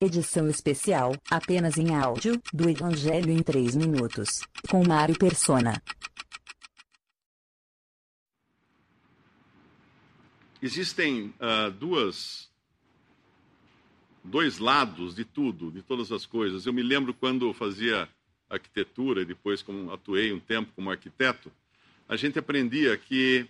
edição especial, apenas em áudio, do Evangelho em 3 minutos, com Mário Persona. Existem uh, duas dois lados de tudo, de todas as coisas. Eu me lembro quando fazia arquitetura e depois como atuei um tempo como arquiteto, a gente aprendia que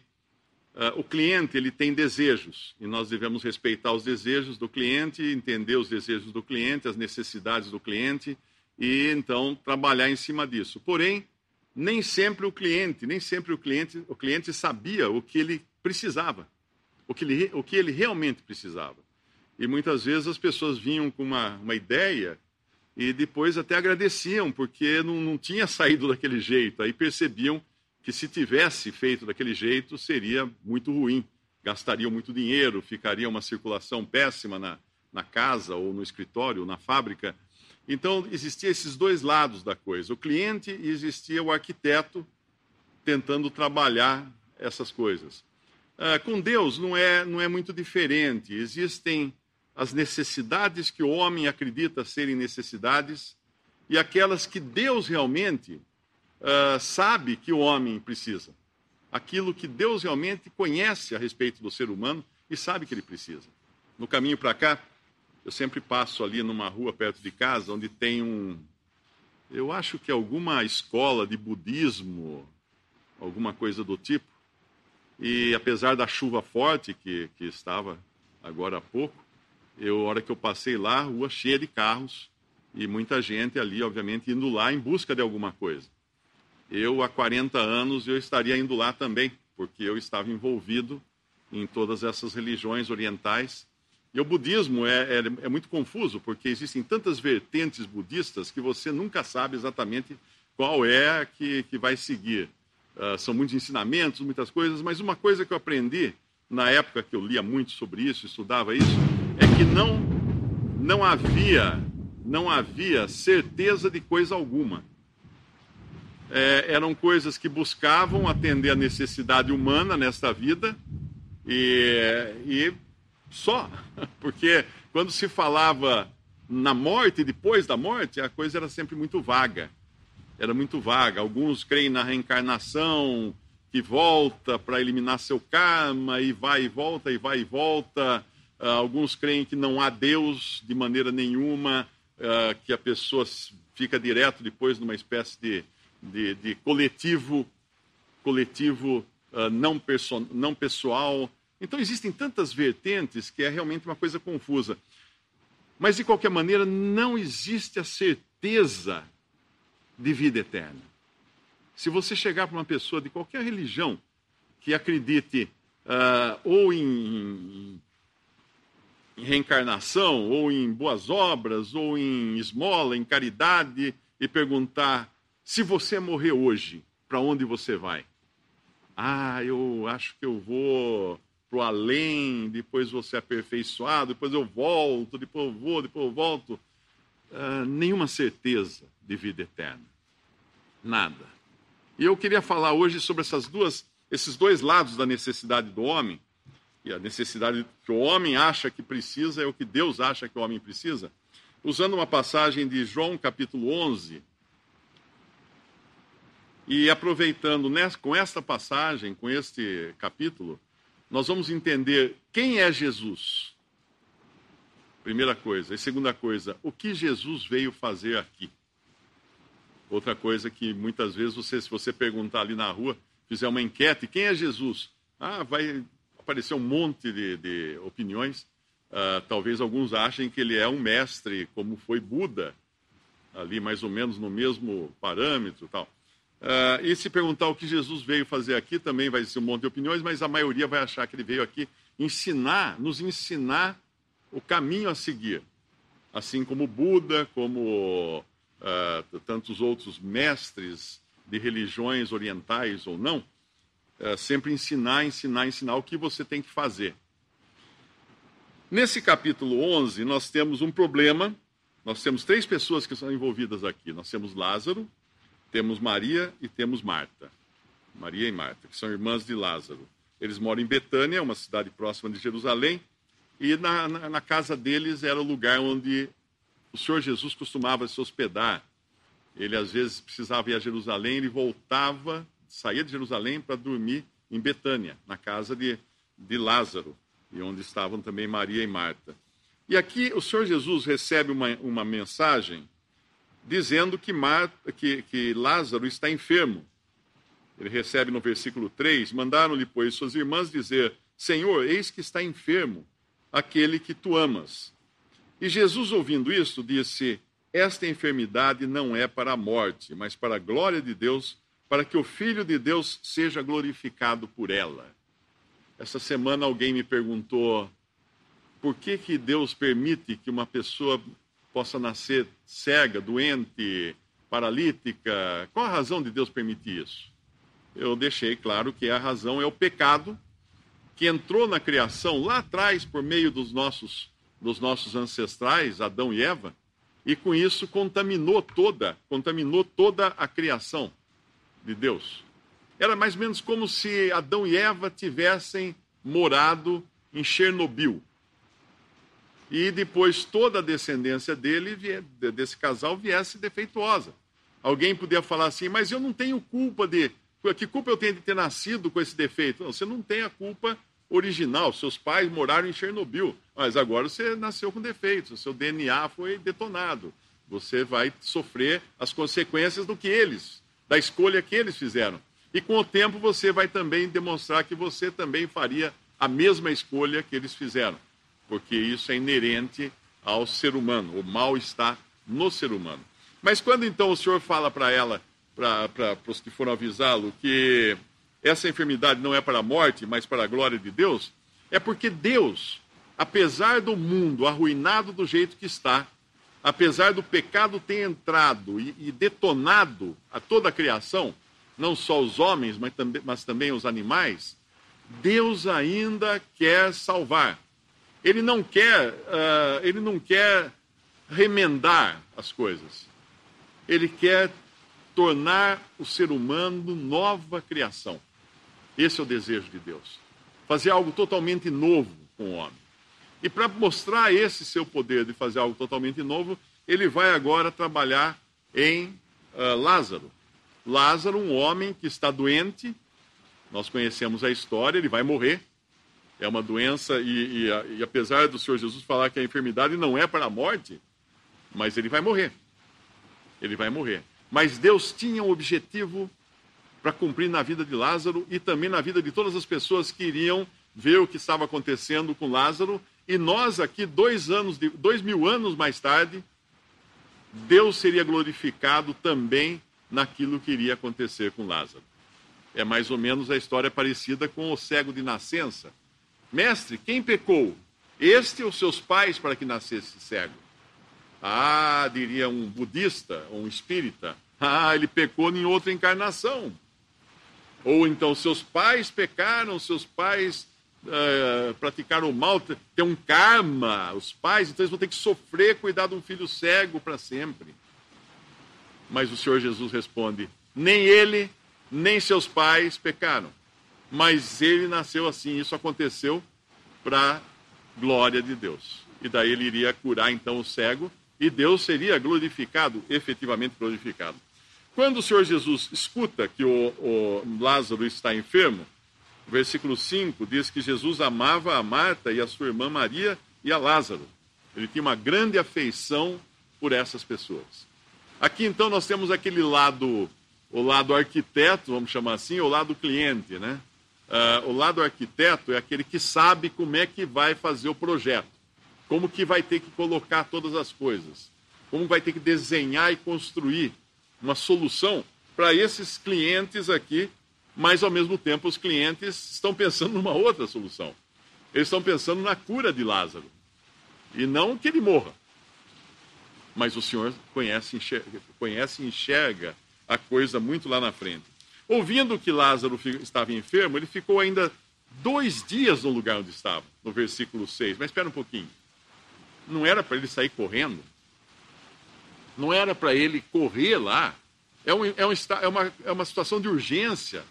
o cliente ele tem desejos e nós devemos respeitar os desejos do cliente, entender os desejos do cliente, as necessidades do cliente e então trabalhar em cima disso. Porém, nem sempre o cliente, nem sempre o cliente, o cliente sabia o que ele precisava, o que ele, o que ele realmente precisava. E muitas vezes as pessoas vinham com uma, uma ideia e depois até agradeciam, porque não, não tinha saído daquele jeito. Aí percebiam que se tivesse feito daquele jeito seria muito ruim. Gastariam muito dinheiro, ficaria uma circulação péssima na, na casa ou no escritório, ou na fábrica. Então, existia esses dois lados da coisa: o cliente e existia o arquiteto tentando trabalhar essas coisas. Ah, com Deus não é, não é muito diferente. Existem as necessidades que o homem acredita serem necessidades e aquelas que Deus realmente uh, sabe que o homem precisa. Aquilo que Deus realmente conhece a respeito do ser humano e sabe que ele precisa. No caminho para cá, eu sempre passo ali numa rua perto de casa onde tem um. Eu acho que alguma escola de budismo, alguma coisa do tipo. E apesar da chuva forte que, que estava agora há pouco, eu, a hora que eu passei lá, rua cheia de carros e muita gente ali, obviamente, indo lá em busca de alguma coisa. Eu, há 40 anos, eu estaria indo lá também, porque eu estava envolvido em todas essas religiões orientais. E o budismo é, é, é muito confuso, porque existem tantas vertentes budistas que você nunca sabe exatamente qual é a que, que vai seguir. Uh, são muitos ensinamentos, muitas coisas, mas uma coisa que eu aprendi na época que eu lia muito sobre isso, estudava isso, é que não não havia não havia certeza de coisa alguma. É, eram coisas que buscavam atender a necessidade humana nesta vida e, e só, porque quando se falava na morte e depois da morte, a coisa era sempre muito vaga. Era muito vaga. Alguns creem na reencarnação, que volta para eliminar seu karma, e vai e volta, e vai e volta. Uh, alguns creem que não há Deus de maneira nenhuma, uh, que a pessoa fica direto depois numa espécie de, de, de coletivo, coletivo uh, não, não pessoal. Então existem tantas vertentes que é realmente uma coisa confusa. Mas de qualquer maneira, não existe a certeza de vida eterna. Se você chegar para uma pessoa de qualquer religião que acredite ou em, em em reencarnação, ou em boas obras, ou em esmola, em caridade, e perguntar: se você morrer hoje, para onde você vai? Ah, eu acho que eu vou para o além, depois vou ser aperfeiçoado, depois eu volto, depois eu vou, depois eu volto. Ah, nenhuma certeza de vida eterna. Nada. E eu queria falar hoje sobre essas duas, esses dois lados da necessidade do homem e a necessidade que o homem acha que precisa é o que Deus acha que o homem precisa, usando uma passagem de João capítulo 11, e aproveitando com esta passagem, com este capítulo, nós vamos entender quem é Jesus. Primeira coisa. E segunda coisa, o que Jesus veio fazer aqui. Outra coisa que muitas vezes você, se você perguntar ali na rua, fizer uma enquete, quem é Jesus? Ah, vai apareceu um monte de, de opiniões. Uh, talvez alguns achem que ele é um mestre, como foi Buda, ali mais ou menos no mesmo parâmetro tal. Uh, e se perguntar o que Jesus veio fazer aqui, também vai ser um monte de opiniões, mas a maioria vai achar que ele veio aqui ensinar, nos ensinar o caminho a seguir. Assim como Buda, como uh, tantos outros mestres de religiões orientais ou não, é, sempre ensinar, ensinar, ensinar o que você tem que fazer. Nesse capítulo 11, nós temos um problema. Nós temos três pessoas que são envolvidas aqui. Nós temos Lázaro, temos Maria e temos Marta. Maria e Marta, que são irmãs de Lázaro. Eles moram em Betânia, uma cidade próxima de Jerusalém, e na, na, na casa deles era o lugar onde o Senhor Jesus costumava se hospedar. Ele às vezes precisava ir a Jerusalém, ele voltava, saía de Jerusalém para dormir em Betânia, na casa de, de Lázaro, e onde estavam também Maria e Marta. E aqui o Senhor Jesus recebe uma, uma mensagem dizendo que, Marta, que, que Lázaro está enfermo. Ele recebe no versículo 3: Mandaram-lhe, pois, suas irmãs dizer: Senhor, eis que está enfermo aquele que tu amas. E Jesus, ouvindo isso, disse: Esta enfermidade não é para a morte, mas para a glória de Deus, para que o Filho de Deus seja glorificado por ela. Essa semana alguém me perguntou por que, que Deus permite que uma pessoa possa nascer cega, doente, paralítica. Qual a razão de Deus permitir isso? Eu deixei claro que a razão é o pecado que entrou na criação lá atrás por meio dos nossos, dos nossos ancestrais, Adão e Eva, e com isso contaminou toda, contaminou toda a criação de Deus. Era mais ou menos como se Adão e Eva tivessem morado em Chernobyl. E depois toda a descendência dele, desse casal, viesse defeituosa. Alguém podia falar assim, mas eu não tenho culpa de que culpa eu tenho de ter nascido com esse defeito? Não, você não tem a culpa original. Seus pais moraram em Chernobyl, mas agora você nasceu com defeitos. Seu DNA foi detonado. Você vai sofrer as consequências do que eles, da escolha que eles fizeram. E com o tempo você vai também demonstrar que você também faria a mesma escolha que eles fizeram, porque isso é inerente ao ser humano. O mal está no ser humano. Mas quando então o Senhor fala para ela, para os que foram avisá-lo, que essa enfermidade não é para a morte, mas para a glória de Deus, é porque Deus, apesar do mundo arruinado do jeito que está, apesar do pecado ter entrado e, e detonado a toda a criação, não só os homens, mas também, mas também os animais, Deus ainda quer salvar. Ele não quer, uh, ele não quer remendar as coisas. Ele quer tornar o ser humano nova criação. Esse é o desejo de Deus. Fazer algo totalmente novo com o homem. E para mostrar esse seu poder de fazer algo totalmente novo, ele vai agora trabalhar em uh, Lázaro. Lázaro, um homem que está doente, nós conhecemos a história, ele vai morrer. É uma doença, e, e, e apesar do Senhor Jesus falar que a enfermidade não é para a morte, mas ele vai morrer. Ele vai morrer. Mas Deus tinha um objetivo para cumprir na vida de Lázaro e também na vida de todas as pessoas que iriam ver o que estava acontecendo com Lázaro. E nós aqui, dois anos, de, dois mil anos mais tarde, Deus seria glorificado também naquilo que iria acontecer com Lázaro. É mais ou menos a história parecida com o cego de nascença. Mestre, quem pecou? Este ou seus pais para que nascesse cego? Ah, diria um budista ou um espírita. Ah, ele pecou em outra encarnação. Ou então seus pais pecaram, seus pais uh, praticaram o mal, tem um karma, os pais, então eles vão ter que sofrer cuidar de um filho cego para sempre. Mas o Senhor Jesus responde: nem ele, nem seus pais pecaram, mas ele nasceu assim. Isso aconteceu para glória de Deus. E daí ele iria curar então o cego e Deus seria glorificado, efetivamente glorificado. Quando o Senhor Jesus escuta que o, o Lázaro está enfermo, o versículo 5 diz que Jesus amava a Marta e a sua irmã Maria e a Lázaro. Ele tinha uma grande afeição por essas pessoas. Aqui então nós temos aquele lado, o lado arquiteto, vamos chamar assim, o lado cliente, né? Uh, o lado arquiteto é aquele que sabe como é que vai fazer o projeto como que vai ter que colocar todas as coisas, como vai ter que desenhar e construir uma solução para esses clientes aqui, mas ao mesmo tempo os clientes estão pensando numa outra solução. Eles estão pensando na cura de Lázaro e não que ele morra. Mas o Senhor conhece, enxerga, conhece e enxerga a coisa muito lá na frente. Ouvindo que Lázaro estava enfermo, ele ficou ainda dois dias no lugar onde estava, no versículo 6. Mas espera um pouquinho não era para ele sair correndo, não era para ele correr lá. É, um, é, um, é, uma, é uma situação de urgência.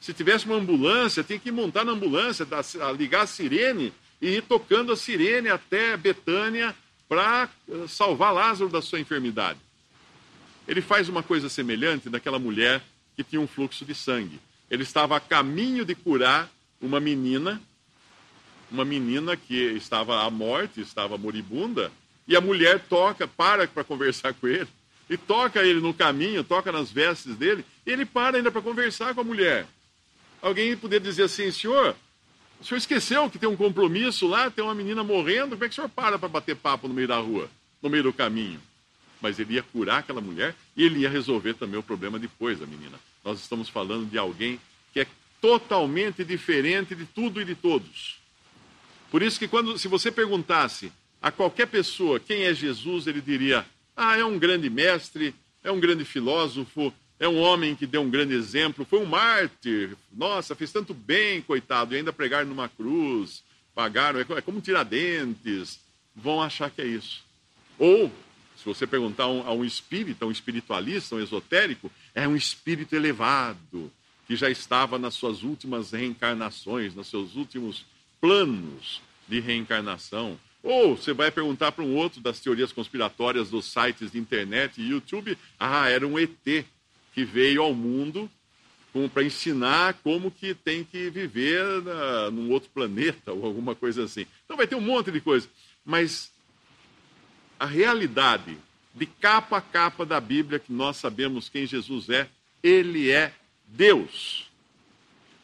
Se tivesse uma ambulância, tinha que montar na ambulância, ligar a sirene e ir tocando a sirene até Betânia para eh, salvar Lázaro da sua enfermidade. Ele faz uma coisa semelhante daquela mulher que tinha um fluxo de sangue. Ele estava a caminho de curar uma menina, uma menina que estava à morte, estava moribunda, e a mulher toca, para para conversar com ele, e toca ele no caminho, toca nas vestes dele, e ele para ainda para conversar com a mulher. Alguém poderia dizer assim, senhor, o senhor esqueceu que tem um compromisso lá, tem uma menina morrendo, como é que o senhor para para bater papo no meio da rua, no meio do caminho? Mas ele ia curar aquela mulher e ele ia resolver também o problema depois da menina. Nós estamos falando de alguém que é totalmente diferente de tudo e de todos. Por isso que quando, se você perguntasse a qualquer pessoa quem é Jesus, ele diria: "Ah, é um grande mestre, é um grande filósofo, é um homem que deu um grande exemplo, foi um mártir. Nossa, fez tanto bem, coitado, e ainda pregar numa cruz, pagaram, é, é como Tiradentes. Vão achar que é isso. Ou, se você perguntar a um espírita, um espiritualista, um esotérico, é um espírito elevado, que já estava nas suas últimas reencarnações, nos seus últimos planos de reencarnação. Ou você vai perguntar para um outro das teorias conspiratórias dos sites de internet e YouTube, ah, era um ET que veio ao mundo para ensinar como que tem que viver na, num outro planeta ou alguma coisa assim. Então vai ter um monte de coisa. Mas a realidade de capa a capa da Bíblia, que nós sabemos quem Jesus é, ele é Deus.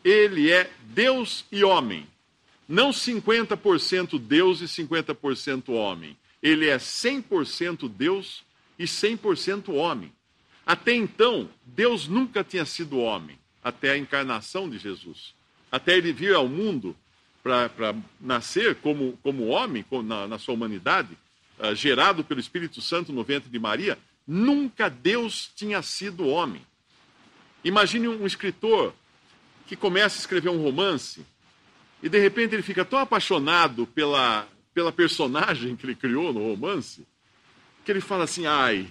Ele é Deus e homem. Não 50% Deus e 50% homem. Ele é 100% Deus e 100% homem. Até então, Deus nunca tinha sido homem, até a encarnação de Jesus. Até ele vir ao mundo para nascer como, como homem, na, na sua humanidade, uh, gerado pelo Espírito Santo no ventre de Maria, nunca Deus tinha sido homem. Imagine um escritor que começa a escrever um romance e de repente ele fica tão apaixonado pela, pela personagem que ele criou no romance que ele fala assim: ai,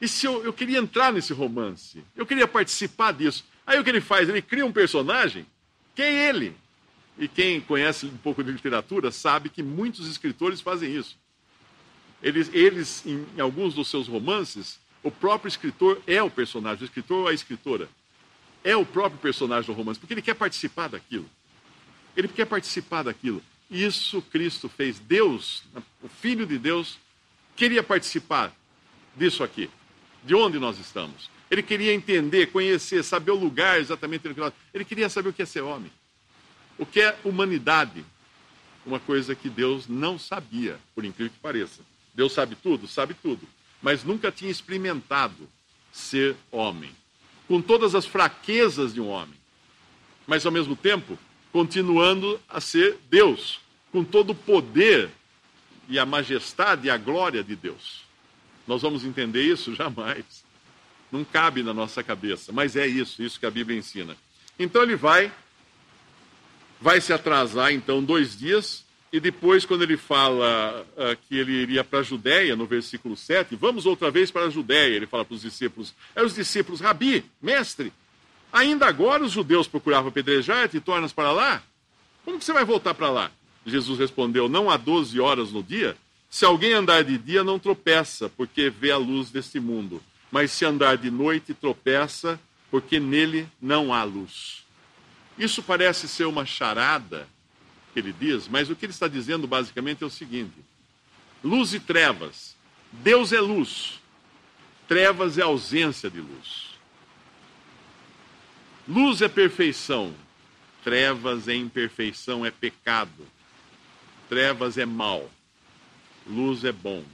e se eu, eu queria entrar nesse romance, eu queria participar disso. Aí o que ele faz? Ele cria um personagem, quem é ele? E quem conhece um pouco de literatura sabe que muitos escritores fazem isso. Eles, eles em, em alguns dos seus romances, o próprio escritor é o personagem, o escritor ou a escritora é o próprio personagem do romance, porque ele quer participar daquilo. Ele quer participar daquilo. Isso Cristo fez. Deus, o Filho de Deus, queria participar disso aqui de onde nós estamos. Ele queria entender, conhecer, saber o lugar exatamente no que nós. Ele queria saber o que é ser homem. O que é humanidade. Uma coisa que Deus não sabia, por incrível que pareça. Deus sabe tudo? Sabe tudo. Mas nunca tinha experimentado ser homem. Com todas as fraquezas de um homem. Mas ao mesmo tempo, continuando a ser Deus. Com todo o poder e a majestade e a glória de Deus. Nós vamos entender isso? Jamais. Não cabe na nossa cabeça, mas é isso, isso que a Bíblia ensina. Então ele vai, vai se atrasar então dois dias, e depois, quando ele fala uh, que ele iria para a Judéia, no versículo 7, vamos outra vez para a Judéia, ele fala para os discípulos, é os discípulos, Rabi, mestre, ainda agora os judeus procuravam apedrejar-te e tornas para lá? Como que você vai voltar para lá? Jesus respondeu, não há 12 horas no dia? Se alguém andar de dia, não tropeça, porque vê a luz deste mundo. Mas se andar de noite, tropeça, porque nele não há luz. Isso parece ser uma charada, que ele diz, mas o que ele está dizendo basicamente é o seguinte: luz e trevas. Deus é luz, trevas é ausência de luz. Luz é perfeição, trevas é imperfeição, é pecado. Trevas é mal luz é bom.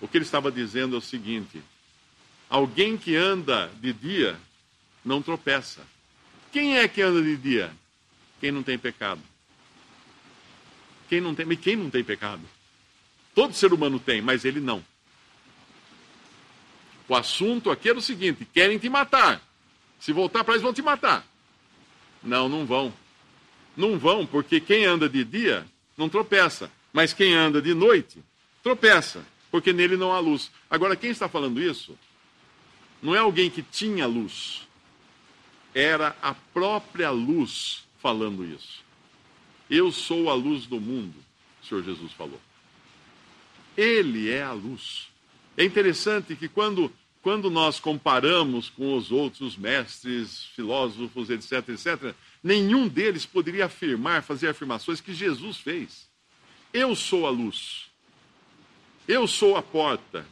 O que ele estava dizendo é o seguinte: alguém que anda de dia não tropeça. Quem é que anda de dia? Quem não tem pecado. Quem não tem, quem não tem pecado? Todo ser humano tem, mas ele não. O assunto aqui era o seguinte: querem te matar. Se voltar para eles, vão te matar. Não, não vão. Não vão, porque quem anda de dia não tropeça. Mas quem anda de noite tropeça, porque nele não há luz. Agora, quem está falando isso não é alguém que tinha luz, era a própria luz falando isso. Eu sou a luz do mundo, o Senhor Jesus falou. Ele é a luz. É interessante que quando, quando nós comparamos com os outros mestres, filósofos, etc., etc., nenhum deles poderia afirmar, fazer afirmações que Jesus fez. Eu sou a luz. Eu sou a porta.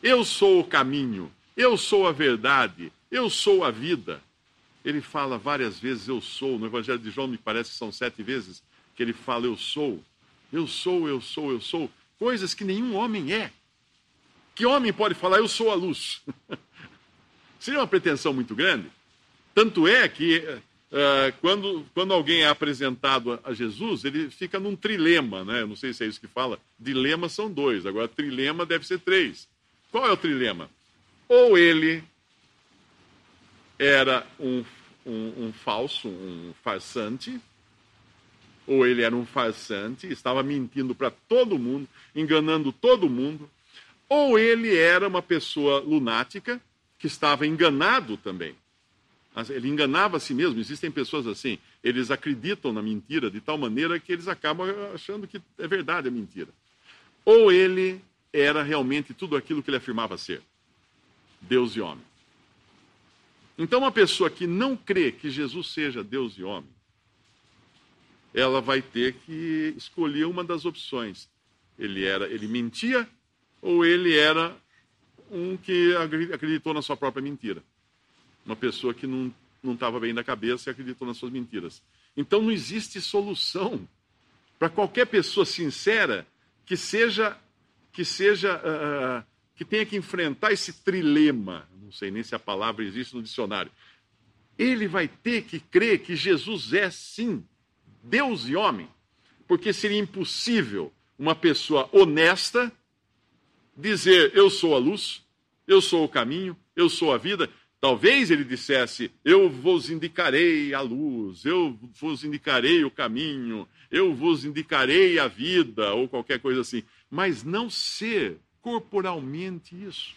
Eu sou o caminho. Eu sou a verdade. Eu sou a vida. Ele fala várias vezes eu sou. No Evangelho de João, me parece que são sete vezes que ele fala eu sou. Eu sou, eu sou, eu sou. Coisas que nenhum homem é. Que homem pode falar eu sou a luz? Seria uma pretensão muito grande. Tanto é que uh, quando, quando alguém é apresentado a Jesus, ele fica num trilema, né? Não sei se é isso que fala. Dilema são dois, agora trilema deve ser três. Qual é o trilema? Ou ele era um, um, um falso, um farsante, ou ele era um farsante, estava mentindo para todo mundo, enganando todo mundo, ou ele era uma pessoa lunática que estava enganado também. Ele enganava a si mesmo. Existem pessoas assim, eles acreditam na mentira de tal maneira que eles acabam achando que é verdade a mentira. Ou ele era realmente tudo aquilo que ele afirmava ser: Deus e homem. Então, uma pessoa que não crê que Jesus seja Deus e homem, ela vai ter que escolher uma das opções. Ele era, ele mentia ou ele era um que acreditou na sua própria mentira. Uma pessoa que não não estava bem da cabeça e acreditou nas suas mentiras. Então não existe solução para qualquer pessoa sincera que seja que seja uh, que tenha que enfrentar esse trilema. Não sei nem se a palavra existe no dicionário. Ele vai ter que crer que Jesus é sim Deus e homem, porque seria impossível uma pessoa honesta dizer: Eu sou a luz, eu sou o caminho, eu sou a vida. Talvez ele dissesse: Eu vos indicarei a luz, eu vos indicarei o caminho, eu vos indicarei a vida, ou qualquer coisa assim. Mas não ser corporalmente isso.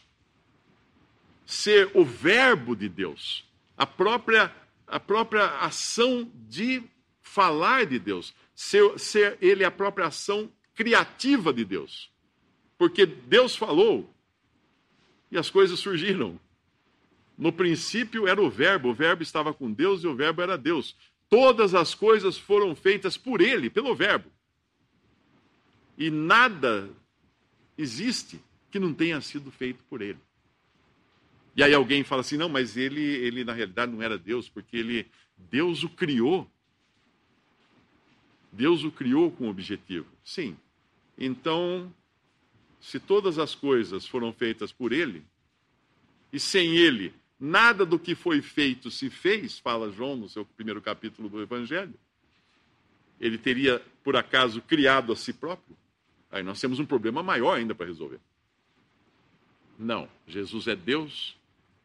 Ser o Verbo de Deus, a própria, a própria ação de falar de Deus, ser, ser ele a própria ação criativa de Deus. Porque Deus falou e as coisas surgiram. No princípio era o Verbo, o Verbo estava com Deus e o Verbo era Deus. Todas as coisas foram feitas por Ele, pelo Verbo. E nada existe que não tenha sido feito por Ele. E aí alguém fala assim: não, mas ele, ele na realidade não era Deus, porque ele, Deus o criou. Deus o criou com objetivo. Sim. Então, se todas as coisas foram feitas por Ele, e sem Ele nada do que foi feito se fez, fala João no seu primeiro capítulo do Evangelho, ele teria, por acaso, criado a si próprio? Aí nós temos um problema maior ainda para resolver. Não, Jesus é Deus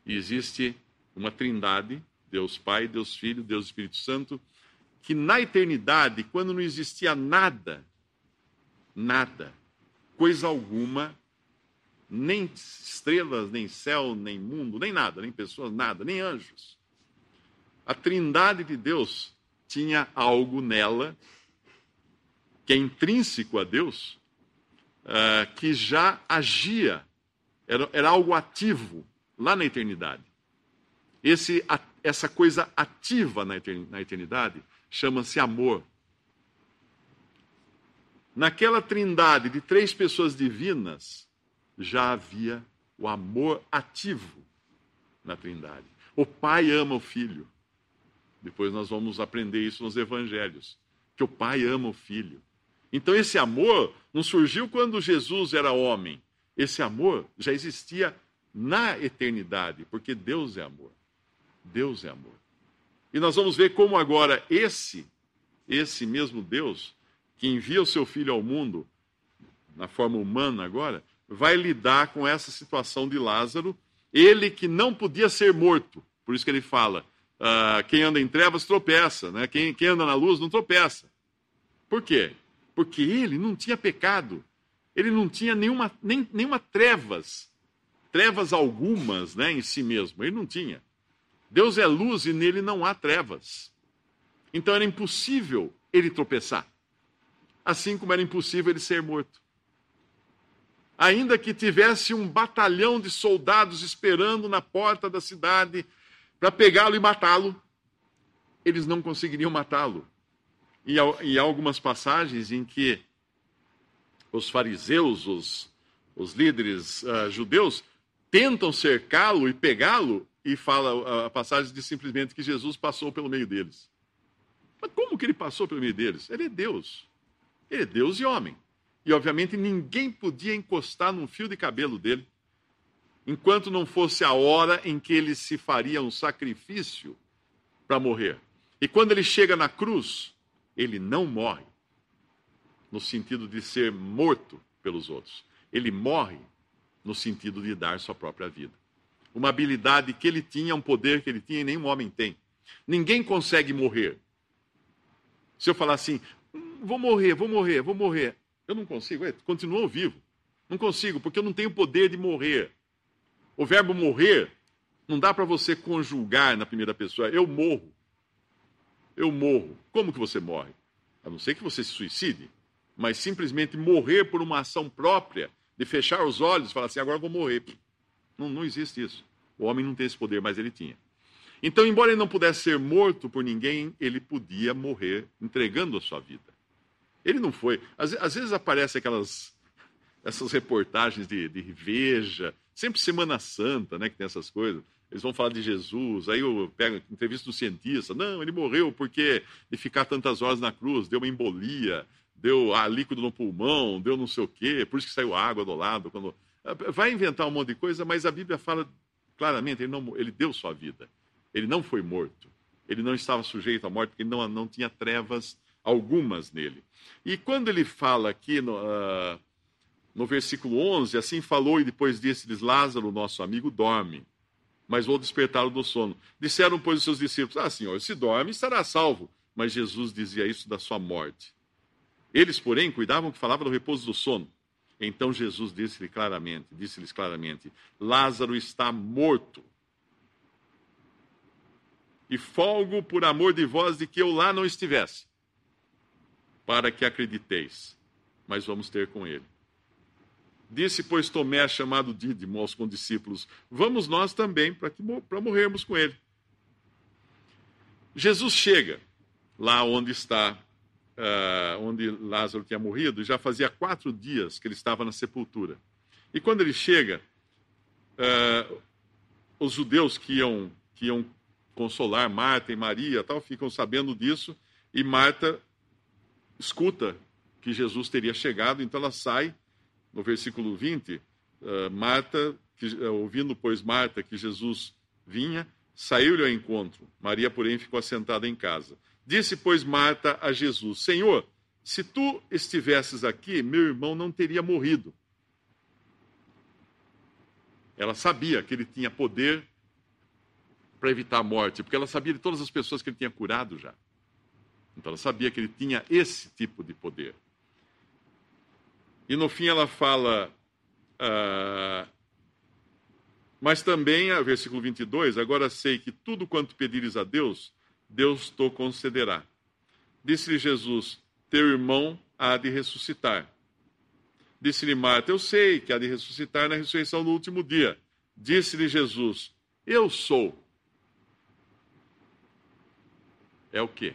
e existe uma trindade, Deus Pai, Deus Filho, Deus Espírito Santo, que na eternidade, quando não existia nada, nada, coisa alguma, nem estrelas, nem céu, nem mundo, nem nada, nem pessoas, nada, nem anjos. A trindade de Deus tinha algo nela que é intrínseco a Deus, uh, que já agia, era, era algo ativo lá na eternidade. Esse, essa coisa ativa na eternidade chama-se amor. Naquela trindade de três pessoas divinas, já havia o amor ativo na trindade. O pai ama o filho. Depois nós vamos aprender isso nos evangelhos. Que o pai ama o filho. Então esse amor não surgiu quando Jesus era homem. Esse amor já existia na eternidade, porque Deus é amor. Deus é amor. E nós vamos ver como agora esse, esse mesmo Deus que envia o seu filho ao mundo, na forma humana agora, vai lidar com essa situação de Lázaro, ele que não podia ser morto. Por isso que ele fala: uh, quem anda em trevas tropeça, né? quem, quem anda na luz não tropeça. Por quê? Porque ele não tinha pecado, ele não tinha nenhuma, nem, nenhuma trevas, trevas algumas né, em si mesmo, ele não tinha. Deus é luz e nele não há trevas. Então era impossível ele tropeçar assim como era impossível ele ser morto. Ainda que tivesse um batalhão de soldados esperando na porta da cidade para pegá-lo e matá-lo, eles não conseguiriam matá-lo. E há algumas passagens em que os fariseus, os, os líderes uh, judeus, tentam cercá-lo e pegá-lo, e fala a passagem de simplesmente que Jesus passou pelo meio deles. Mas como que ele passou pelo meio deles? Ele é Deus. Ele é Deus e homem. E, obviamente, ninguém podia encostar num fio de cabelo dele, enquanto não fosse a hora em que ele se faria um sacrifício para morrer. E quando ele chega na cruz, ele não morre, no sentido de ser morto pelos outros. Ele morre no sentido de dar sua própria vida. Uma habilidade que ele tinha, um poder que ele tinha e nenhum homem tem. Ninguém consegue morrer. Se eu falar assim, hum, vou morrer, vou morrer, vou morrer. Eu não consigo, continuo vivo. Não consigo, porque eu não tenho poder de morrer. O verbo morrer não dá para você conjugar na primeira pessoa. Eu morro. Eu morro. Como que você morre? A não ser que você se suicide, mas simplesmente morrer por uma ação própria, de fechar os olhos e falar assim, agora vou morrer. Não, não existe isso. O homem não tem esse poder, mas ele tinha. Então, embora ele não pudesse ser morto por ninguém, ele podia morrer entregando a sua vida. Ele não foi. Às, às vezes aparecem aquelas essas reportagens de, de Veja, sempre Semana Santa, né, que tem essas coisas. Eles vão falar de Jesus, aí eu pego entrevista do cientista. Não, ele morreu porque de ficar tantas horas na cruz, deu uma embolia, deu ah, líquido no pulmão, deu não sei o quê, por isso que saiu água do lado. Quando... Vai inventar um monte de coisa, mas a Bíblia fala claramente, ele, não, ele deu sua vida. Ele não foi morto. Ele não estava sujeito à morte, porque não, não tinha trevas algumas nele. E quando ele fala aqui no, uh, no versículo 11, assim falou e depois disse-lhes: Lázaro, nosso amigo, dorme, mas vou despertá-lo do sono. Disseram, pois, os seus discípulos: Ah, senhor, se dorme, estará salvo. Mas Jesus dizia isso da sua morte. Eles, porém, cuidavam que falava do repouso do sono. Então Jesus disse-lhe claramente, disse-lhes claramente: Lázaro está morto. E folgo por amor de vós de que eu lá não estivesse para que acrediteis, mas vamos ter com ele. Disse, pois, Tomé, chamado Dídimo, aos condiscípulos: Vamos nós também para, morrermos com ele. Jesus chega lá onde está, uh, onde Lázaro tinha morrido, e já fazia quatro dias que ele estava na sepultura. E quando ele chega, uh, os judeus que iam, que iam consolar Marta e Maria tal, ficam sabendo disso, e Marta escuta que Jesus teria chegado, então ela sai, no versículo 20, uh, eh, Marta, que, uh, ouvindo, pois, Marta que Jesus vinha, saiu-lhe ao encontro. Maria, porém, ficou assentada em casa. Disse, pois, Marta a Jesus: Senhor, se tu estivesses aqui, meu irmão não teria morrido. Ela sabia que ele tinha poder para evitar a morte, porque ela sabia de todas as pessoas que ele tinha curado já. Então ela sabia que ele tinha esse tipo de poder. E no fim ela fala, uh, mas também, versículo 22, agora sei que tudo quanto pedires a Deus, Deus te concederá. Disse-lhe Jesus, teu irmão há de ressuscitar. Disse-lhe Marta, eu sei que há de ressuscitar na ressurreição no último dia. Disse-lhe Jesus, eu sou. É o quê?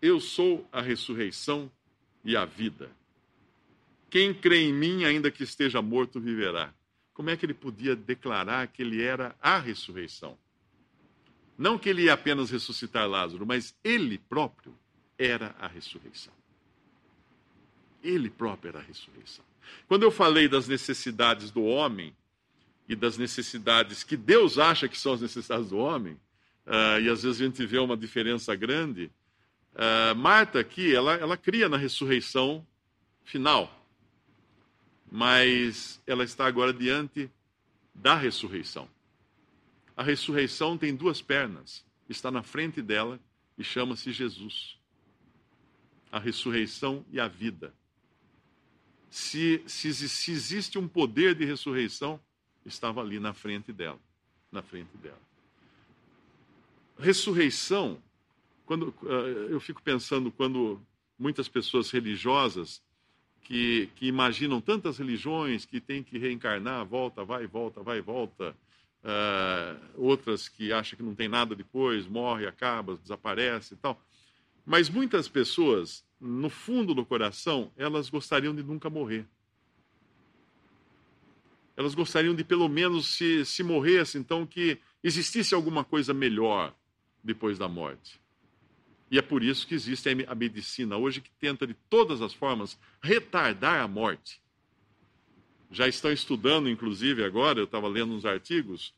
Eu sou a ressurreição e a vida. Quem crê em mim, ainda que esteja morto, viverá. Como é que ele podia declarar que ele era a ressurreição? Não que ele ia apenas ressuscitar Lázaro, mas ele próprio era a ressurreição. Ele próprio era a ressurreição. Quando eu falei das necessidades do homem e das necessidades que Deus acha que são as necessidades do homem, uh, e às vezes a gente vê uma diferença grande, Uh, Marta aqui, ela, ela cria na ressurreição final, mas ela está agora diante da ressurreição. A ressurreição tem duas pernas, está na frente dela e chama-se Jesus. A ressurreição e a vida. Se, se, se existe um poder de ressurreição, estava ali na frente dela, na frente dela. Ressurreição quando uh, eu fico pensando quando muitas pessoas religiosas que, que imaginam tantas religiões que tem que reencarnar, volta, vai, volta, vai, volta. Uh, outras que acham que não tem nada depois, morre, acaba, desaparece e tal. Mas muitas pessoas, no fundo do coração, elas gostariam de nunca morrer. Elas gostariam de, pelo menos, se, se morresse, então, que existisse alguma coisa melhor depois da morte. E é por isso que existe a medicina hoje que tenta, de todas as formas, retardar a morte. Já estão estudando, inclusive, agora, eu estava lendo uns artigos,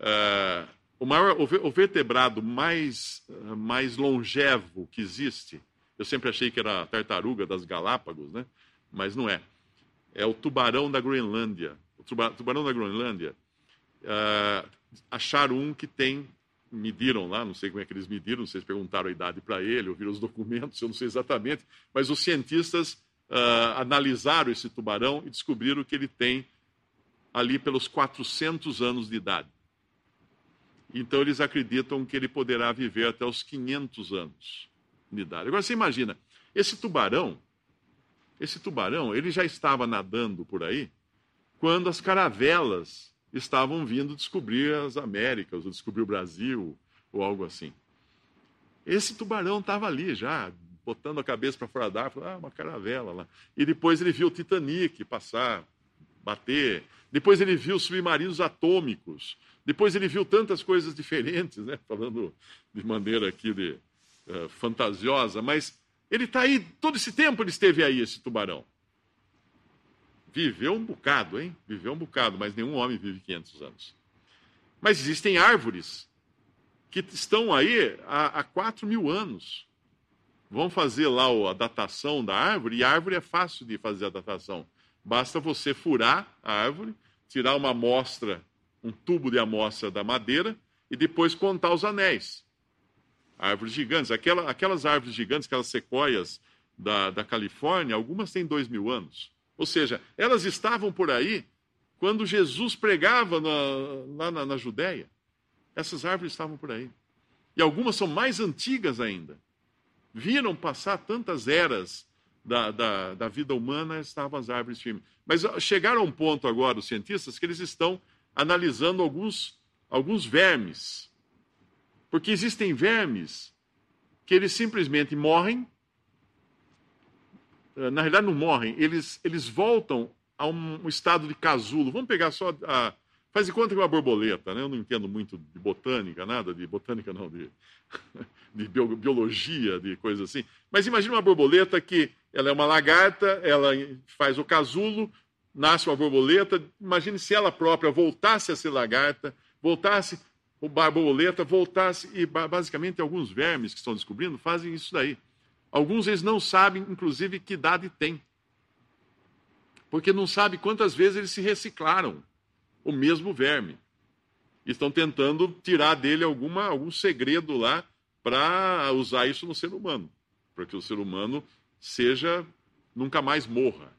uh, o, maior, o vertebrado mais, mais longevo que existe, eu sempre achei que era a tartaruga das Galápagos, né? mas não é. É o tubarão da Groenlândia. O tubarão da Groenlândia, uh, acharam um que tem, mediram lá, não sei como é que eles mediram, não sei se perguntaram a idade para ele, ouviram os documentos, eu não sei exatamente, mas os cientistas uh, analisaram esse tubarão e descobriram que ele tem ali pelos 400 anos de idade. Então eles acreditam que ele poderá viver até os 500 anos de idade. Agora você imagina, esse tubarão, esse tubarão, ele já estava nadando por aí quando as caravelas estavam vindo descobrir as Américas, ou descobrir o Brasil, ou algo assim. Esse tubarão estava ali já, botando a cabeça para fora d'água, ah, uma caravela lá. E depois ele viu o Titanic passar, bater. Depois ele viu submarinos atômicos. Depois ele viu tantas coisas diferentes, né? falando de maneira aqui de, uh, fantasiosa, mas ele está aí, todo esse tempo ele esteve aí, esse tubarão. Viveu um bocado, hein? Viveu um bocado, mas nenhum homem vive 500 anos. Mas existem árvores que estão aí há, há 4 mil anos. Vão fazer lá a datação da árvore, e a árvore é fácil de fazer a datação. Basta você furar a árvore, tirar uma amostra um tubo de amostra da madeira e depois contar os anéis. Árvores gigantes. Aquela, aquelas árvores gigantes, aquelas sequoias da, da Califórnia, algumas têm dois mil anos. Ou seja, elas estavam por aí quando Jesus pregava na, lá na, na Judéia. Essas árvores estavam por aí. E algumas são mais antigas ainda. Viram passar tantas eras da, da, da, vida humana, estavam as árvores firmes. Mas chegaram a um ponto agora, os cientistas, que eles estão analisando alguns, alguns vermes. Porque existem vermes que eles simplesmente morrem. Eh, na realidade, não morrem, eles, eles voltam a um estado de casulo. Vamos pegar só a. Faz de conta que é uma borboleta, né? Eu não entendo muito de botânica, nada de botânica, não, de, de biologia, de coisas assim. Mas imagine uma borboleta que ela é uma lagarta, ela faz o casulo, nasce uma borboleta, imagine se ela própria voltasse a ser lagarta, voltasse o borboleta, voltasse, e basicamente alguns vermes que estão descobrindo fazem isso daí. Alguns eles não sabem, inclusive, que idade tem. Porque não sabem quantas vezes eles se reciclaram, o mesmo verme. Estão tentando tirar dele alguma, algum segredo lá para usar isso no ser humano. Para que o ser humano seja, nunca mais morra.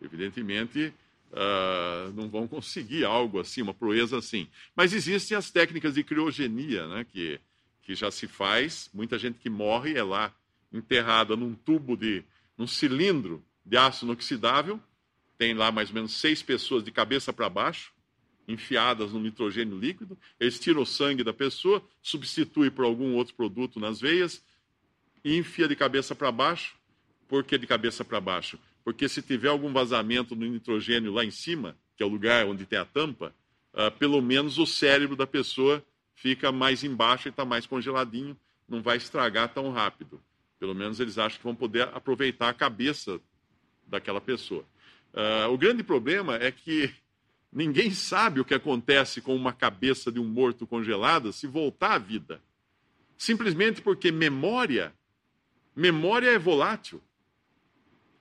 Evidentemente, uh, não vão conseguir algo assim, uma proeza assim. Mas existem as técnicas de criogenia, né, que, que já se faz. Muita gente que morre é lá enterrada num tubo de, num cilindro de aço inoxidável. Tem lá mais ou menos seis pessoas de cabeça para baixo, enfiadas no nitrogênio líquido. Eles tiram o sangue da pessoa, substituem por algum outro produto nas veias e enfia de cabeça para baixo. Por que de cabeça para baixo? porque se tiver algum vazamento no nitrogênio lá em cima, que é o lugar onde tem a tampa, uh, pelo menos o cérebro da pessoa fica mais embaixo e está mais congeladinho, não vai estragar tão rápido. Pelo menos eles acham que vão poder aproveitar a cabeça daquela pessoa. Uh, o grande problema é que ninguém sabe o que acontece com uma cabeça de um morto congelada se voltar à vida. Simplesmente porque memória, memória é volátil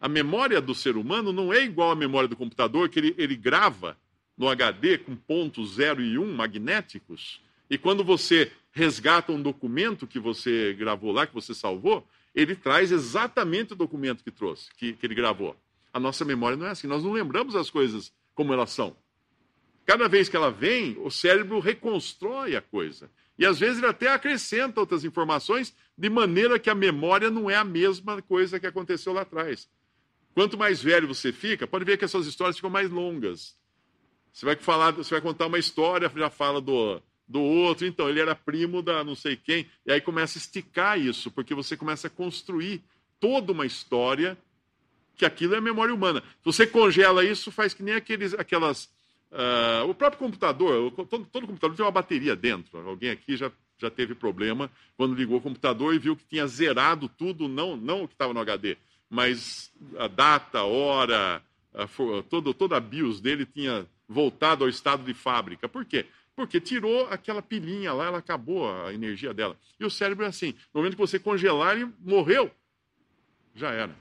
a memória do ser humano não é igual à memória do computador, que ele, ele grava no HD com pontos 0 e 1 um, magnéticos, e quando você resgata um documento que você gravou lá, que você salvou, ele traz exatamente o documento que trouxe, que, que ele gravou. A nossa memória não é assim, nós não lembramos as coisas como elas são. Cada vez que ela vem, o cérebro reconstrói a coisa. E às vezes ele até acrescenta outras informações, de maneira que a memória não é a mesma coisa que aconteceu lá atrás. Quanto mais velho você fica, pode ver que essas histórias ficam mais longas. Você vai falar, você vai contar uma história, já fala do, do outro, então ele era primo da não sei quem, e aí começa a esticar isso, porque você começa a construir toda uma história que aquilo é memória humana. Se você congela isso, faz que nem aqueles, aquelas. Uh, o próprio computador, todo, todo, computador tem uma bateria dentro. Alguém aqui já, já teve problema quando ligou o computador e viu que tinha zerado tudo, não, não o que estava no HD, mas a data, a hora, a, todo, toda a BIOS dele tinha voltado ao estado de fábrica. Por quê? Porque tirou aquela pilinha lá, ela acabou a energia dela. E o cérebro é assim: no momento que você congelar, ele morreu. Já era.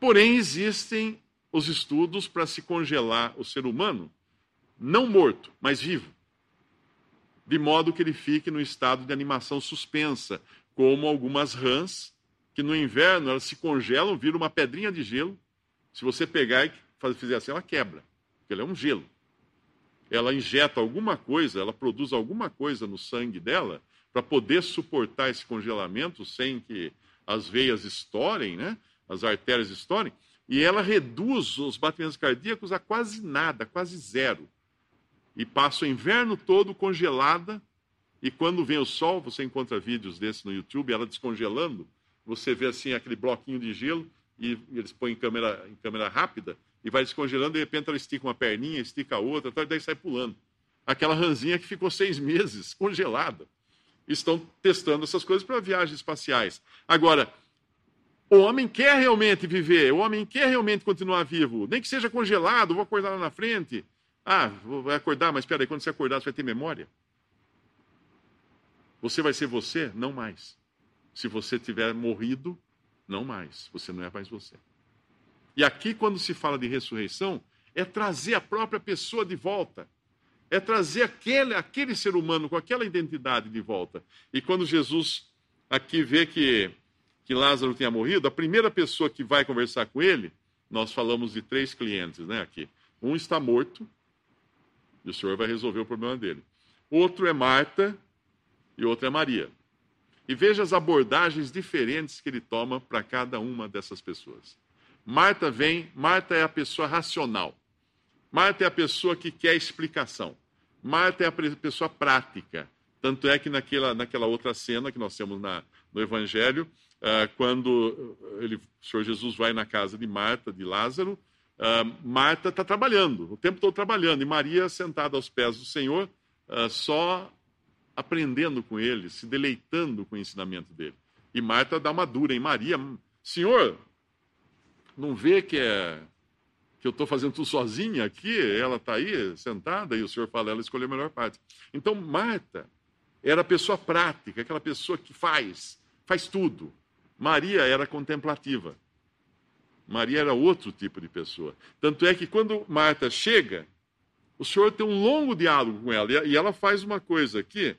Porém, existem os estudos para se congelar o ser humano, não morto, mas vivo. De modo que ele fique no estado de animação suspensa, como algumas rãs, que no inverno elas se congelam, viram uma pedrinha de gelo. Se você pegar e fizer assim, ela quebra, porque ela é um gelo ela injeta alguma coisa, ela produz alguma coisa no sangue dela para poder suportar esse congelamento sem que as veias estourem, né? as artérias estourem, e ela reduz os batimentos cardíacos a quase nada, quase zero. E passa o inverno todo congelada, e quando vem o sol, você encontra vídeos desses no YouTube, ela descongelando, você vê assim aquele bloquinho de gelo, e eles põem em câmera, em câmera rápida, e vai descongelando, de repente ela estica uma perninha, estica a outra, tal, e daí sai pulando. Aquela ranzinha que ficou seis meses congelada. Estão testando essas coisas para viagens espaciais. Agora, o homem quer realmente viver, o homem quer realmente continuar vivo, nem que seja congelado, vou acordar lá na frente. Ah, vai acordar, mas espera aí, quando você acordar, você vai ter memória? Você vai ser você? Não mais. Se você tiver morrido, não mais. Você não é mais você. E aqui, quando se fala de ressurreição, é trazer a própria pessoa de volta. É trazer aquele, aquele ser humano com aquela identidade de volta. E quando Jesus aqui vê que, que Lázaro tinha morrido, a primeira pessoa que vai conversar com ele, nós falamos de três clientes né, aqui. Um está morto, e o Senhor vai resolver o problema dele. Outro é Marta, e outro é Maria. E veja as abordagens diferentes que ele toma para cada uma dessas pessoas. Marta vem, Marta é a pessoa racional. Marta é a pessoa que quer explicação. Marta é a pessoa prática. Tanto é que naquela, naquela outra cena que nós temos na, no Evangelho, uh, quando ele, o Senhor Jesus vai na casa de Marta, de Lázaro, uh, Marta está trabalhando, o tempo todo trabalhando, e Maria sentada aos pés do Senhor, só aprendendo com ele, se deleitando com o ensinamento dele. E Marta dá uma dura em Maria, Senhor, não vê que é que eu estou fazendo tudo sozinha aqui, ela está aí sentada e o senhor fala, ela escolheu a melhor parte. Então, Marta era a pessoa prática, aquela pessoa que faz, faz tudo. Maria era contemplativa. Maria era outro tipo de pessoa. Tanto é que quando Marta chega, o senhor tem um longo diálogo com ela, e ela faz uma coisa aqui.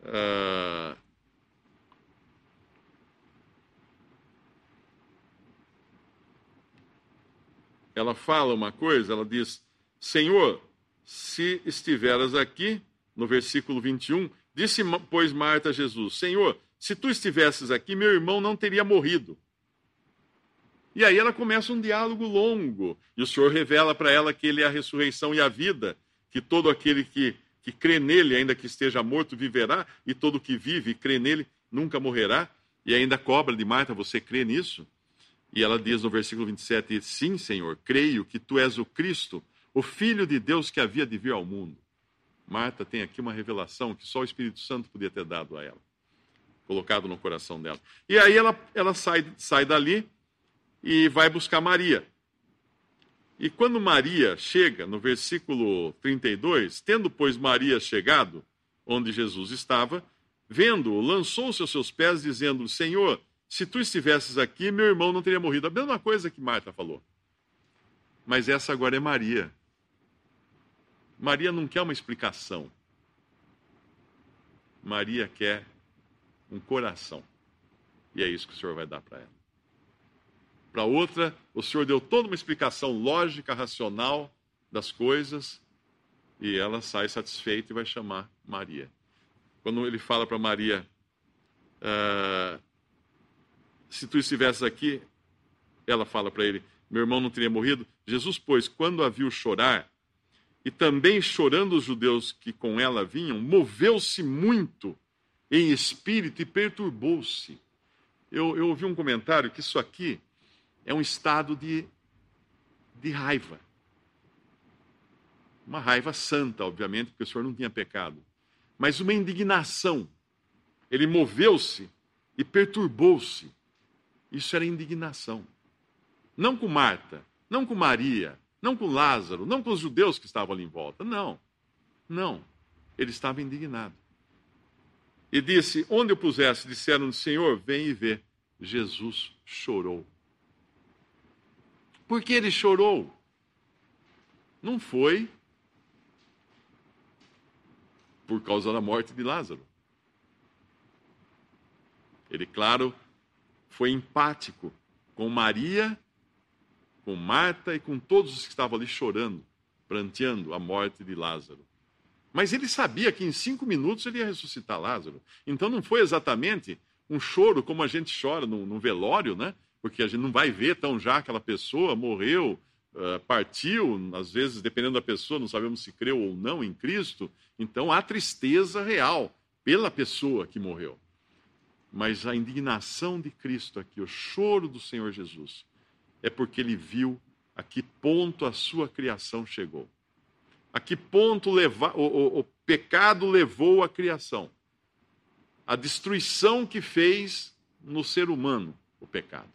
Uh, ela fala uma coisa, ela diz: Senhor, se estiveras aqui, no versículo 21, disse, pois, Marta a Jesus: Senhor, se tu estivesses aqui, meu irmão não teria morrido. E aí ela começa um diálogo longo, e o Senhor revela para ela que Ele é a ressurreição e a vida, que todo aquele que, que crê nele, ainda que esteja morto, viverá, e todo que vive e crê nele nunca morrerá. E ainda cobra de Marta: Você crê nisso? E ela diz no versículo 27: Sim, Senhor, creio que tu és o Cristo, o Filho de Deus que havia de vir ao mundo. Marta tem aqui uma revelação que só o Espírito Santo podia ter dado a ela, colocado no coração dela. E aí ela, ela sai, sai dali e vai buscar Maria. E quando Maria chega, no versículo 32, tendo, pois, Maria chegado onde Jesus estava, vendo-o, lançou-se aos seus pés, dizendo: Senhor, se tu estivesses aqui, meu irmão não teria morrido. A mesma coisa que Marta falou. Mas essa agora é Maria. Maria não quer uma explicação. Maria quer um coração. E é isso que o Senhor vai dar para ela. Para outra, o Senhor deu toda uma explicação lógica, racional das coisas, e ela sai satisfeita e vai chamar Maria. Quando ele fala para Maria, uh, se tu estivesses aqui, ela fala para ele, meu irmão não teria morrido. Jesus, pois, quando a viu chorar, e também chorando os judeus que com ela vinham, moveu-se muito em espírito e perturbou-se. Eu, eu ouvi um comentário que isso aqui é um estado de, de raiva. Uma raiva santa, obviamente, porque o Senhor não tinha pecado. Mas uma indignação. Ele moveu-se e perturbou-se. Isso era indignação. Não com Marta, não com Maria, não com Lázaro, não com os judeus que estavam ali em volta. Não. Não. Ele estava indignado. E disse: Onde eu pusesse? Disseram: Senhor, vem e vê. Jesus chorou. Por que ele chorou? Não foi por causa da morte de Lázaro. Ele, claro, foi empático com Maria, com Marta e com todos os que estavam ali chorando, pranteando a morte de Lázaro. Mas ele sabia que em cinco minutos ele ia ressuscitar Lázaro. Então não foi exatamente um choro como a gente chora no, no velório, né? Porque a gente não vai ver tão já aquela pessoa morreu, uh, partiu, às vezes, dependendo da pessoa, não sabemos se creu ou não em Cristo. Então há tristeza real pela pessoa que morreu. Mas a indignação de Cristo aqui, o choro do Senhor Jesus, é porque ele viu a que ponto a sua criação chegou. A que ponto leva, o, o, o pecado levou a criação. A destruição que fez no ser humano o pecado.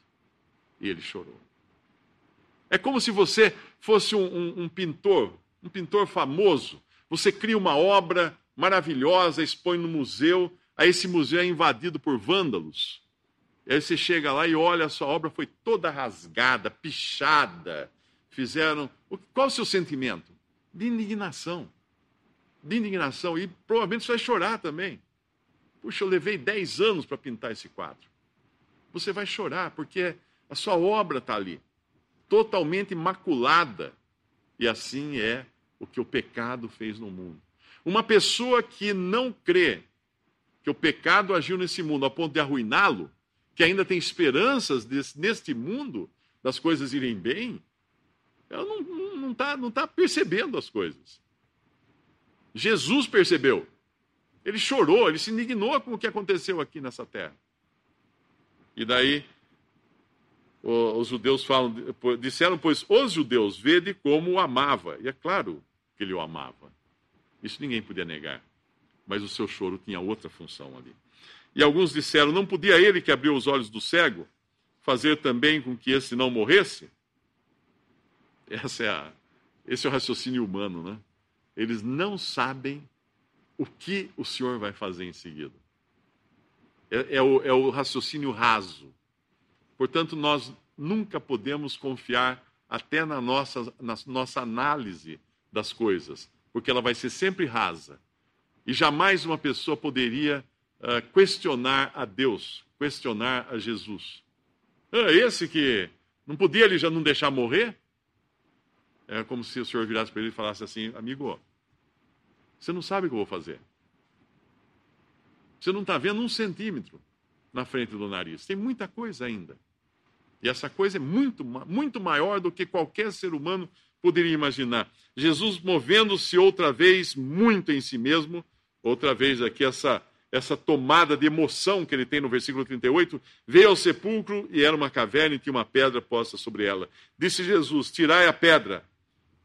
E ele chorou. É como se você fosse um, um, um pintor, um pintor famoso. Você cria uma obra maravilhosa, expõe no museu, Aí esse museu é invadido por vândalos. Aí você chega lá e olha, a sua obra foi toda rasgada, pichada. Fizeram. Qual o seu sentimento? De indignação. De indignação. E provavelmente você vai chorar também. Puxa, eu levei 10 anos para pintar esse quadro. Você vai chorar, porque a sua obra está ali, totalmente maculada. E assim é o que o pecado fez no mundo. Uma pessoa que não crê que o pecado agiu nesse mundo a ponto de arruiná-lo, que ainda tem esperanças desse, neste mundo das coisas irem bem, ela não está não tá, não tá percebendo as coisas. Jesus percebeu. Ele chorou, ele se indignou com o que aconteceu aqui nessa terra. E daí os judeus falam, disseram, pois, os judeus, vede como o amava. E é claro que ele o amava. Isso ninguém podia negar mas o seu choro tinha outra função ali. E alguns disseram: não podia ele que abriu os olhos do cego fazer também com que esse não morresse? Essa é a, esse é o raciocínio humano, né? Eles não sabem o que o Senhor vai fazer em seguida. É, é, o, é o raciocínio raso. Portanto, nós nunca podemos confiar até na nossa, na nossa análise das coisas, porque ela vai ser sempre rasa. E jamais uma pessoa poderia uh, questionar a Deus, questionar a Jesus. Ah, esse que não podia ele já não deixar morrer? É como se o Senhor virasse para ele e falasse assim: amigo, você não sabe o que eu vou fazer. Você não está vendo um centímetro na frente do nariz. Tem muita coisa ainda. E essa coisa é muito, muito maior do que qualquer ser humano poderia imaginar. Jesus, movendo-se outra vez muito em si mesmo, outra vez aqui essa, essa tomada de emoção que ele tem no versículo 38, veio ao sepulcro e era uma caverna e tinha uma pedra posta sobre ela. Disse Jesus: Tirai a pedra.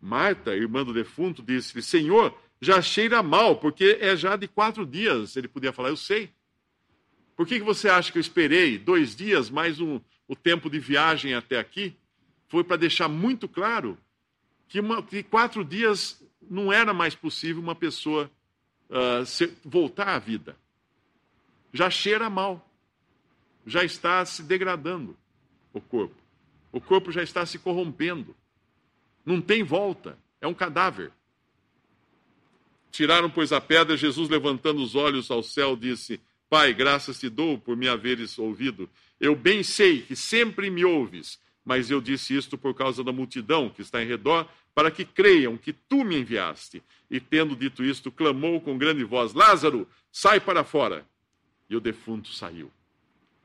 Marta, irmã do defunto, disse-lhe: Senhor, já cheira mal, porque é já de quatro dias. Ele podia falar: Eu sei. Por que, que você acha que eu esperei dois dias mais um, o tempo de viagem até aqui? Foi para deixar muito claro que, uma, que quatro dias não era mais possível uma pessoa uh, se, voltar à vida. Já cheira mal. Já está se degradando o corpo. O corpo já está se corrompendo. Não tem volta. É um cadáver. Tiraram, pois, a pedra. Jesus, levantando os olhos ao céu, disse: Pai, graças te dou por me haveres ouvido. Eu bem sei que sempre me ouves, mas eu disse isto por causa da multidão que está em redor, para que creiam que tu me enviaste. E tendo dito isto, clamou com grande voz: Lázaro, sai para fora. E o defunto saiu.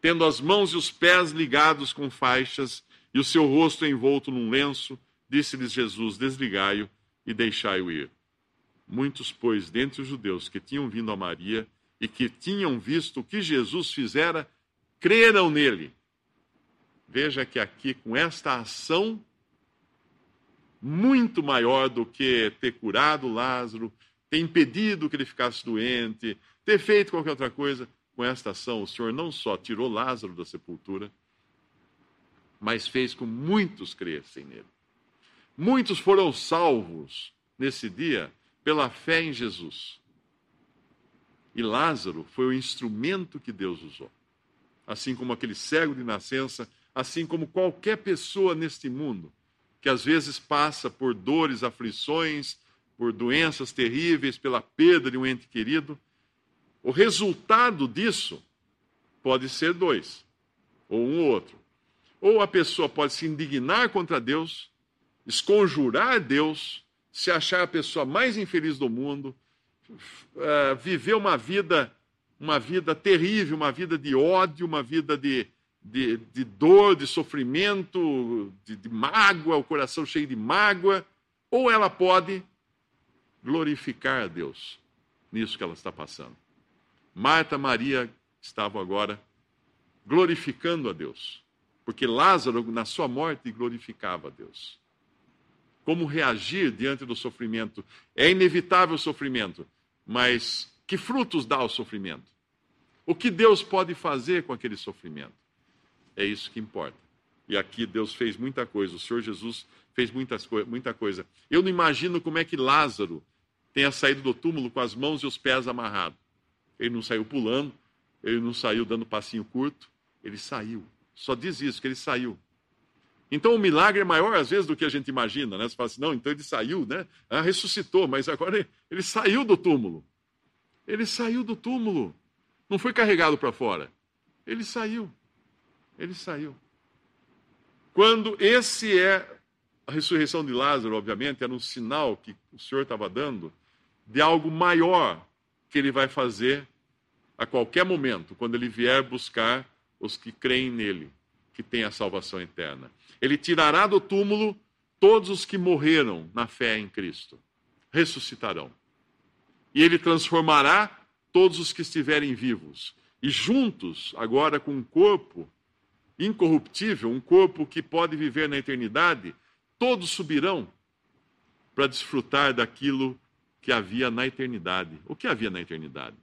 Tendo as mãos e os pés ligados com faixas e o seu rosto envolto num lenço, disse-lhes Jesus: Desligai-o e deixai-o ir. Muitos, pois, dentre os judeus que tinham vindo a Maria e que tinham visto o que Jesus fizera, creram nele. Veja que aqui, com esta ação, muito maior do que ter curado Lázaro, ter impedido que ele ficasse doente, ter feito qualquer outra coisa, com esta ação, o Senhor não só tirou Lázaro da sepultura, mas fez com muitos crescem nele. Muitos foram salvos nesse dia pela fé em Jesus. E Lázaro foi o instrumento que Deus usou. Assim como aquele cego de nascença, assim como qualquer pessoa neste mundo que às vezes passa por dores, aflições, por doenças terríveis, pela perda de um ente querido, o resultado disso pode ser dois, ou um ou outro. Ou a pessoa pode se indignar contra Deus, esconjurar Deus, se achar a pessoa mais infeliz do mundo, uh, viver uma vida, uma vida terrível, uma vida de ódio, uma vida de, de, de dor, de sofrimento, de, de mágoa, o coração cheio de mágoa, ou ela pode glorificar a Deus nisso que ela está passando. Marta Maria estavam agora glorificando a Deus, porque Lázaro, na sua morte, glorificava a Deus como reagir diante do sofrimento. É inevitável o sofrimento, mas que frutos dá o sofrimento? O que Deus pode fazer com aquele sofrimento? É isso que importa. E aqui Deus fez muita coisa, o Senhor Jesus fez muitas, muita coisa. Eu não imagino como é que Lázaro tenha saído do túmulo com as mãos e os pés amarrados. Ele não saiu pulando, ele não saiu dando passinho curto, ele saiu. Só diz isso, que ele saiu. Então o milagre é maior às vezes do que a gente imagina, né? Você fala assim, não, então ele saiu, né? Ah, ressuscitou, mas agora ele, ele saiu do túmulo. Ele saiu do túmulo. Não foi carregado para fora. Ele saiu. Ele saiu. Quando esse é a ressurreição de Lázaro, obviamente, era um sinal que o Senhor estava dando de algo maior que ele vai fazer a qualquer momento, quando ele vier buscar os que creem nele, que têm a salvação eterna. Ele tirará do túmulo todos os que morreram na fé em Cristo. Ressuscitarão. E ele transformará todos os que estiverem vivos. E juntos, agora com um corpo incorruptível, um corpo que pode viver na eternidade, todos subirão para desfrutar daquilo que havia na eternidade. O que havia na eternidade?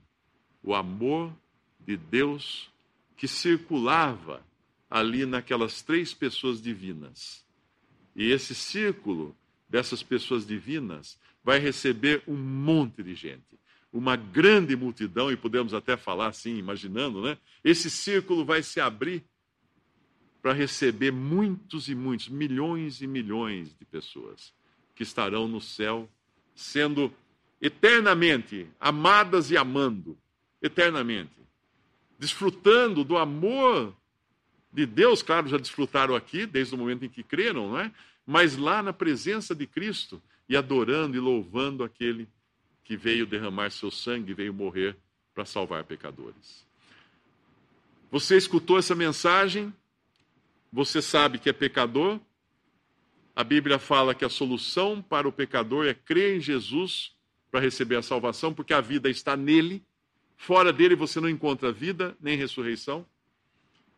O amor de Deus que circulava ali naquelas três pessoas divinas. E esse círculo dessas pessoas divinas vai receber um monte de gente, uma grande multidão, e podemos até falar assim, imaginando, né? Esse círculo vai se abrir para receber muitos e muitos, milhões e milhões de pessoas que estarão no céu, sendo eternamente amadas e amando, eternamente, desfrutando do amor de Deus, claro, já desfrutaram aqui, desde o momento em que creram, não é? Mas lá na presença de Cristo e adorando e louvando aquele que veio derramar seu sangue, veio morrer para salvar pecadores. Você escutou essa mensagem? Você sabe que é pecador? A Bíblia fala que a solução para o pecador é crer em Jesus para receber a salvação, porque a vida está nele. Fora dele você não encontra vida nem ressurreição.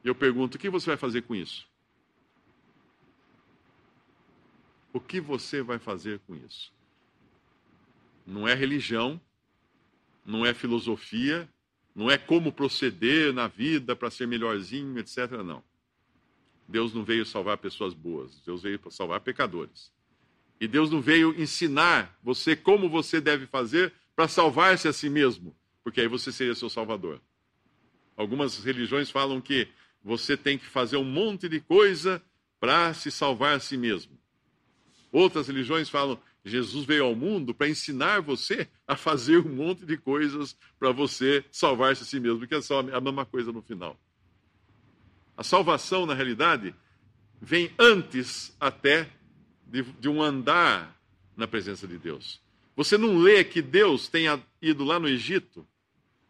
Eu pergunto: o que você vai fazer com isso? O que você vai fazer com isso? Não é religião, não é filosofia, não é como proceder na vida para ser melhorzinho, etc. Não. Deus não veio salvar pessoas boas, Deus veio salvar pecadores. E Deus não veio ensinar você como você deve fazer para salvar-se a si mesmo, porque aí você seria seu salvador. Algumas religiões falam que você tem que fazer um monte de coisa para se salvar a si mesmo. Outras religiões falam: Jesus veio ao mundo para ensinar você a fazer um monte de coisas para você salvar-se a si mesmo, que é só a mesma coisa no final. A salvação, na realidade, vem antes até de, de um andar na presença de Deus. Você não lê que Deus tenha ido lá no Egito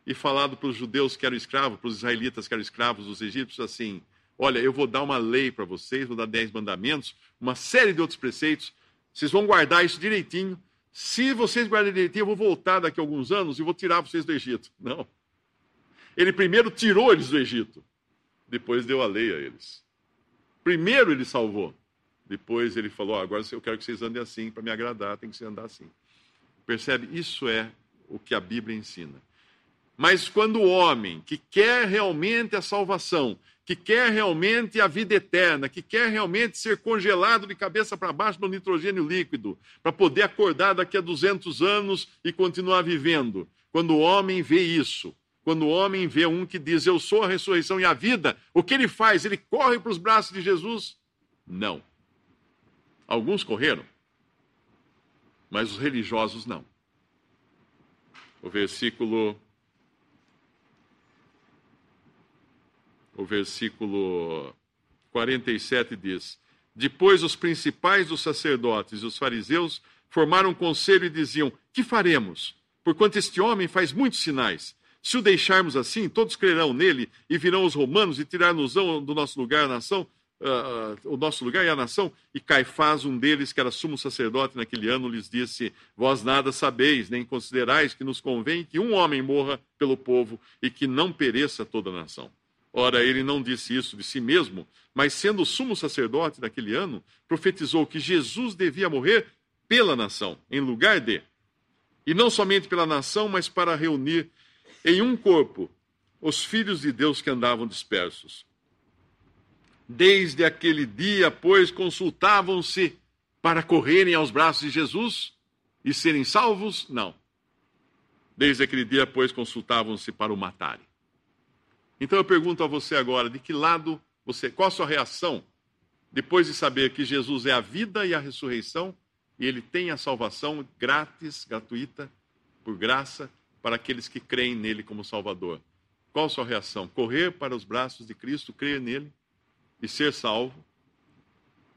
e falado para os judeus que eram escravos, para os israelitas que eram escravos dos egípcios, assim: Olha, eu vou dar uma lei para vocês, vou dar dez mandamentos, uma série de outros preceitos. Vocês vão guardar isso direitinho. Se vocês guardarem direitinho, eu vou voltar daqui a alguns anos e vou tirar vocês do Egito. Não. Ele primeiro tirou eles do Egito, depois deu a lei a eles. Primeiro ele salvou, depois ele falou: oh, agora eu quero que vocês andem assim, para me agradar, tem que se andar assim. Percebe? Isso é o que a Bíblia ensina. Mas quando o homem que quer realmente a salvação, que quer realmente a vida eterna, que quer realmente ser congelado de cabeça para baixo no nitrogênio líquido, para poder acordar daqui a 200 anos e continuar vivendo. Quando o homem vê isso, quando o homem vê um que diz eu sou a ressurreição e a vida, o que ele faz? Ele corre para os braços de Jesus? Não. Alguns correram, mas os religiosos não. O versículo o versículo 47 diz: Depois os principais dos sacerdotes e os fariseus formaram um conselho e diziam: Que faremos? Porquanto este homem faz muitos sinais. Se o deixarmos assim, todos crerão nele e virão os romanos e tirar-nos do nosso lugar a nação, uh, o nosso lugar e a nação. E Caifás, um deles, que era sumo sacerdote naquele ano, lhes disse: Vós nada sabeis, nem considerais que nos convém que um homem morra pelo povo e que não pereça toda a nação. Ora, ele não disse isso de si mesmo, mas sendo sumo sacerdote daquele ano, profetizou que Jesus devia morrer pela nação, em lugar de. E não somente pela nação, mas para reunir em um corpo os filhos de Deus que andavam dispersos. Desde aquele dia, pois, consultavam-se para correrem aos braços de Jesus e serem salvos? Não. Desde aquele dia, pois, consultavam-se para o matarem. Então eu pergunto a você agora, de que lado você, qual a sua reação depois de saber que Jesus é a vida e a ressurreição e ele tem a salvação grátis, gratuita, por graça, para aqueles que creem nele como Salvador? Qual a sua reação? Correr para os braços de Cristo, crer nele e ser salvo?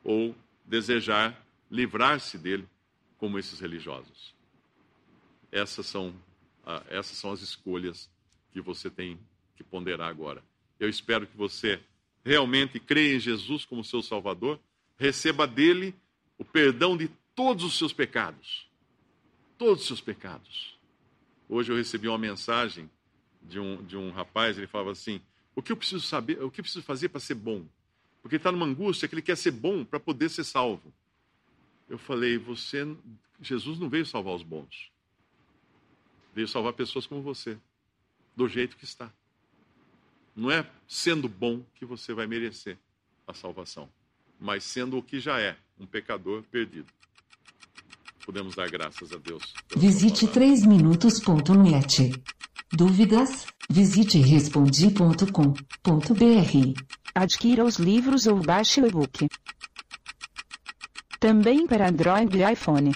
Ou desejar livrar-se dele, como esses religiosos? Essas são, ah, essas são as escolhas que você tem que ponderar agora. Eu espero que você realmente creia em Jesus como seu Salvador, receba dele o perdão de todos os seus pecados. Todos os seus pecados. Hoje eu recebi uma mensagem de um, de um rapaz, ele falava assim: o que eu preciso saber, o que eu preciso fazer para ser bom? Porque ele está numa angústia que ele quer ser bom para poder ser salvo. Eu falei, você, Jesus não veio salvar os bons. Veio salvar pessoas como você, do jeito que está. Não é sendo bom que você vai merecer a salvação, mas sendo o que já é, um pecador perdido. Podemos dar graças a Deus. Visite 3minutos.net. Dúvidas? Visite respondi.com.br. Adquira os livros ou baixe o e-book. Também para Android e iPhone.